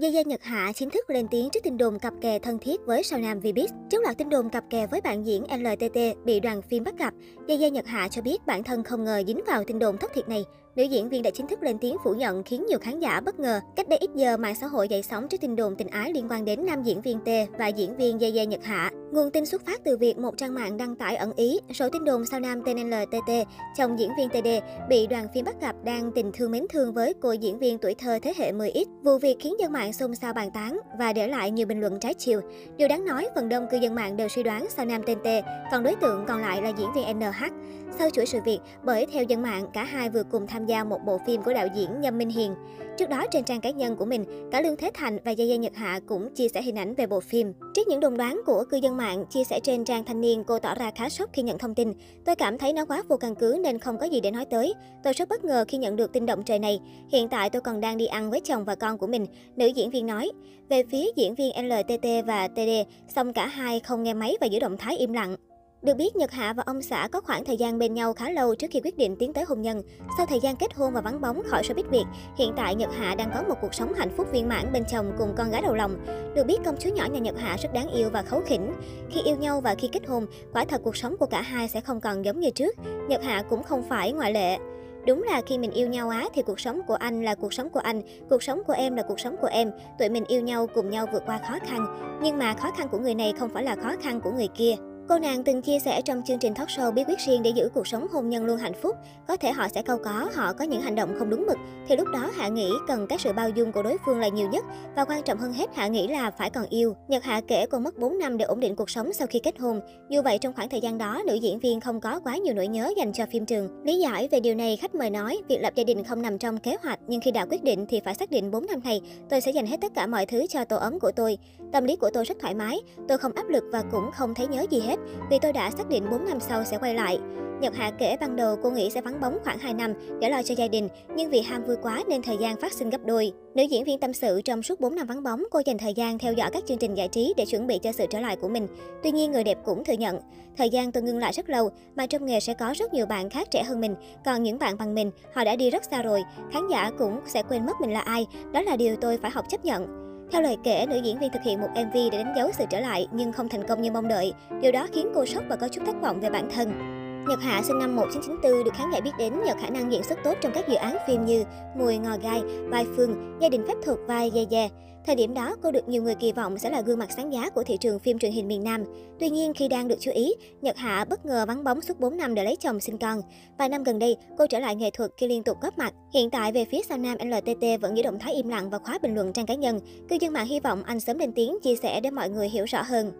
Gia Gia Nhật Hạ chính thức lên tiếng trước tin đồn cặp kè thân thiết với sao nam Vbiz. Trước loạt tin đồn cặp kè với bạn diễn LTT bị đoàn phim bắt gặp, Gia Gia Nhật Hạ cho biết bản thân không ngờ dính vào tin đồn thất thiệt này. Nữ diễn viên đã chính thức lên tiếng phủ nhận khiến nhiều khán giả bất ngờ. Cách đây ít giờ, mạng xã hội dậy sóng trước tin đồn tình ái liên quan đến nam diễn viên T và diễn viên Gia Gia Nhật Hạ. Nguồn tin xuất phát từ việc một trang mạng đăng tải ẩn ý số tin đồn sao nam tên LTT, chồng diễn viên TD, bị đoàn phim bắt gặp đang tình thương mến thương với cô diễn viên tuổi thơ thế hệ 10X. Vụ việc khiến dân mạng xôn xao bàn tán và để lại nhiều bình luận trái chiều. Điều đáng nói, phần đông cư dân mạng đều suy đoán sao nam tên T, còn đối tượng còn lại là diễn viên NH. Sau chuỗi sự việc, bởi theo dân mạng, cả hai vừa cùng tham gia một bộ phim của đạo diễn Nhâm Minh Hiền. Trước đó trên trang cá nhân của mình, cả Lương Thế Thành và Gia Gia Nhật Hạ cũng chia sẻ hình ảnh về bộ phim. Trước những đồn đoán của cư dân mạng chia sẻ trên trang thanh niên, cô tỏ ra khá sốc khi nhận thông tin. Tôi cảm thấy nó quá vô căn cứ nên không có gì để nói tới. Tôi rất bất ngờ khi nhận được tin động trời này. Hiện tại tôi còn đang đi ăn với chồng và con của mình, nữ diễn viên nói. Về phía diễn viên LTT và TD, song cả hai không nghe máy và giữ động thái im lặng. Được biết, Nhật Hạ và ông xã có khoảng thời gian bên nhau khá lâu trước khi quyết định tiến tới hôn nhân. Sau thời gian kết hôn và vắng bóng khỏi showbiz Việt, hiện tại Nhật Hạ đang có một cuộc sống hạnh phúc viên mãn bên chồng cùng con gái đầu lòng. Được biết, công chúa nhỏ nhà Nhật Hạ rất đáng yêu và khấu khỉnh. Khi yêu nhau và khi kết hôn, quả thật cuộc sống của cả hai sẽ không còn giống như trước. Nhật Hạ cũng không phải ngoại lệ. Đúng là khi mình yêu nhau á thì cuộc sống của anh là cuộc sống của anh, cuộc sống của em là cuộc sống của em. Tụi mình yêu nhau cùng nhau vượt qua khó khăn. Nhưng mà khó khăn của người này không phải là khó khăn của người kia. Cô nàng từng chia sẻ trong chương trình talk show bí quyết riêng để giữ cuộc sống hôn nhân luôn hạnh phúc. Có thể họ sẽ câu có, họ có những hành động không đúng mực. Thì lúc đó Hạ nghĩ cần cái sự bao dung của đối phương là nhiều nhất. Và quan trọng hơn hết Hạ nghĩ là phải còn yêu. Nhật Hạ kể cô mất 4 năm để ổn định cuộc sống sau khi kết hôn. Dù vậy trong khoảng thời gian đó, nữ diễn viên không có quá nhiều nỗi nhớ dành cho phim trường. Lý giải về điều này, khách mời nói, việc lập gia đình không nằm trong kế hoạch. Nhưng khi đã quyết định thì phải xác định 4 năm này, tôi sẽ dành hết tất cả mọi thứ cho tổ ấm của tôi. Tâm lý của tôi rất thoải mái, tôi không áp lực và cũng không thấy nhớ gì hết vì tôi đã xác định 4 năm sau sẽ quay lại. Nhật Hạ kể ban đầu cô nghĩ sẽ vắng bóng khoảng 2 năm để lo cho gia đình, nhưng vì ham vui quá nên thời gian phát sinh gấp đôi. Nữ diễn viên tâm sự trong suốt 4 năm vắng bóng, cô dành thời gian theo dõi các chương trình giải trí để chuẩn bị cho sự trở lại của mình. Tuy nhiên, người đẹp cũng thừa nhận, thời gian tôi ngưng lại rất lâu, mà trong nghề sẽ có rất nhiều bạn khác trẻ hơn mình, còn những bạn bằng mình, họ đã đi rất xa rồi, khán giả cũng sẽ quên mất mình là ai, đó là điều tôi phải học chấp nhận. Theo lời kể, nữ diễn viên thực hiện một MV để đánh dấu sự trở lại nhưng không thành công như mong đợi. Điều đó khiến cô sốc và có chút thất vọng về bản thân. Nhật Hạ sinh năm 1994 được khán giả biết đến nhờ khả năng diễn xuất tốt trong các dự án phim như Mùi ngò gai, Vai Phương, Gia đình phép thuật vai Ye Ye. Thời điểm đó, cô được nhiều người kỳ vọng sẽ là gương mặt sáng giá của thị trường phim truyền hình miền Nam. Tuy nhiên, khi đang được chú ý, Nhật Hạ bất ngờ vắng bóng suốt 4 năm để lấy chồng sinh con. Vài năm gần đây, cô trở lại nghệ thuật khi liên tục góp mặt. Hiện tại, về phía sao nam LTT vẫn giữ động thái im lặng và khóa bình luận trang cá nhân. Cư dân mạng hy vọng anh sớm lên tiếng chia sẻ để mọi người hiểu rõ hơn.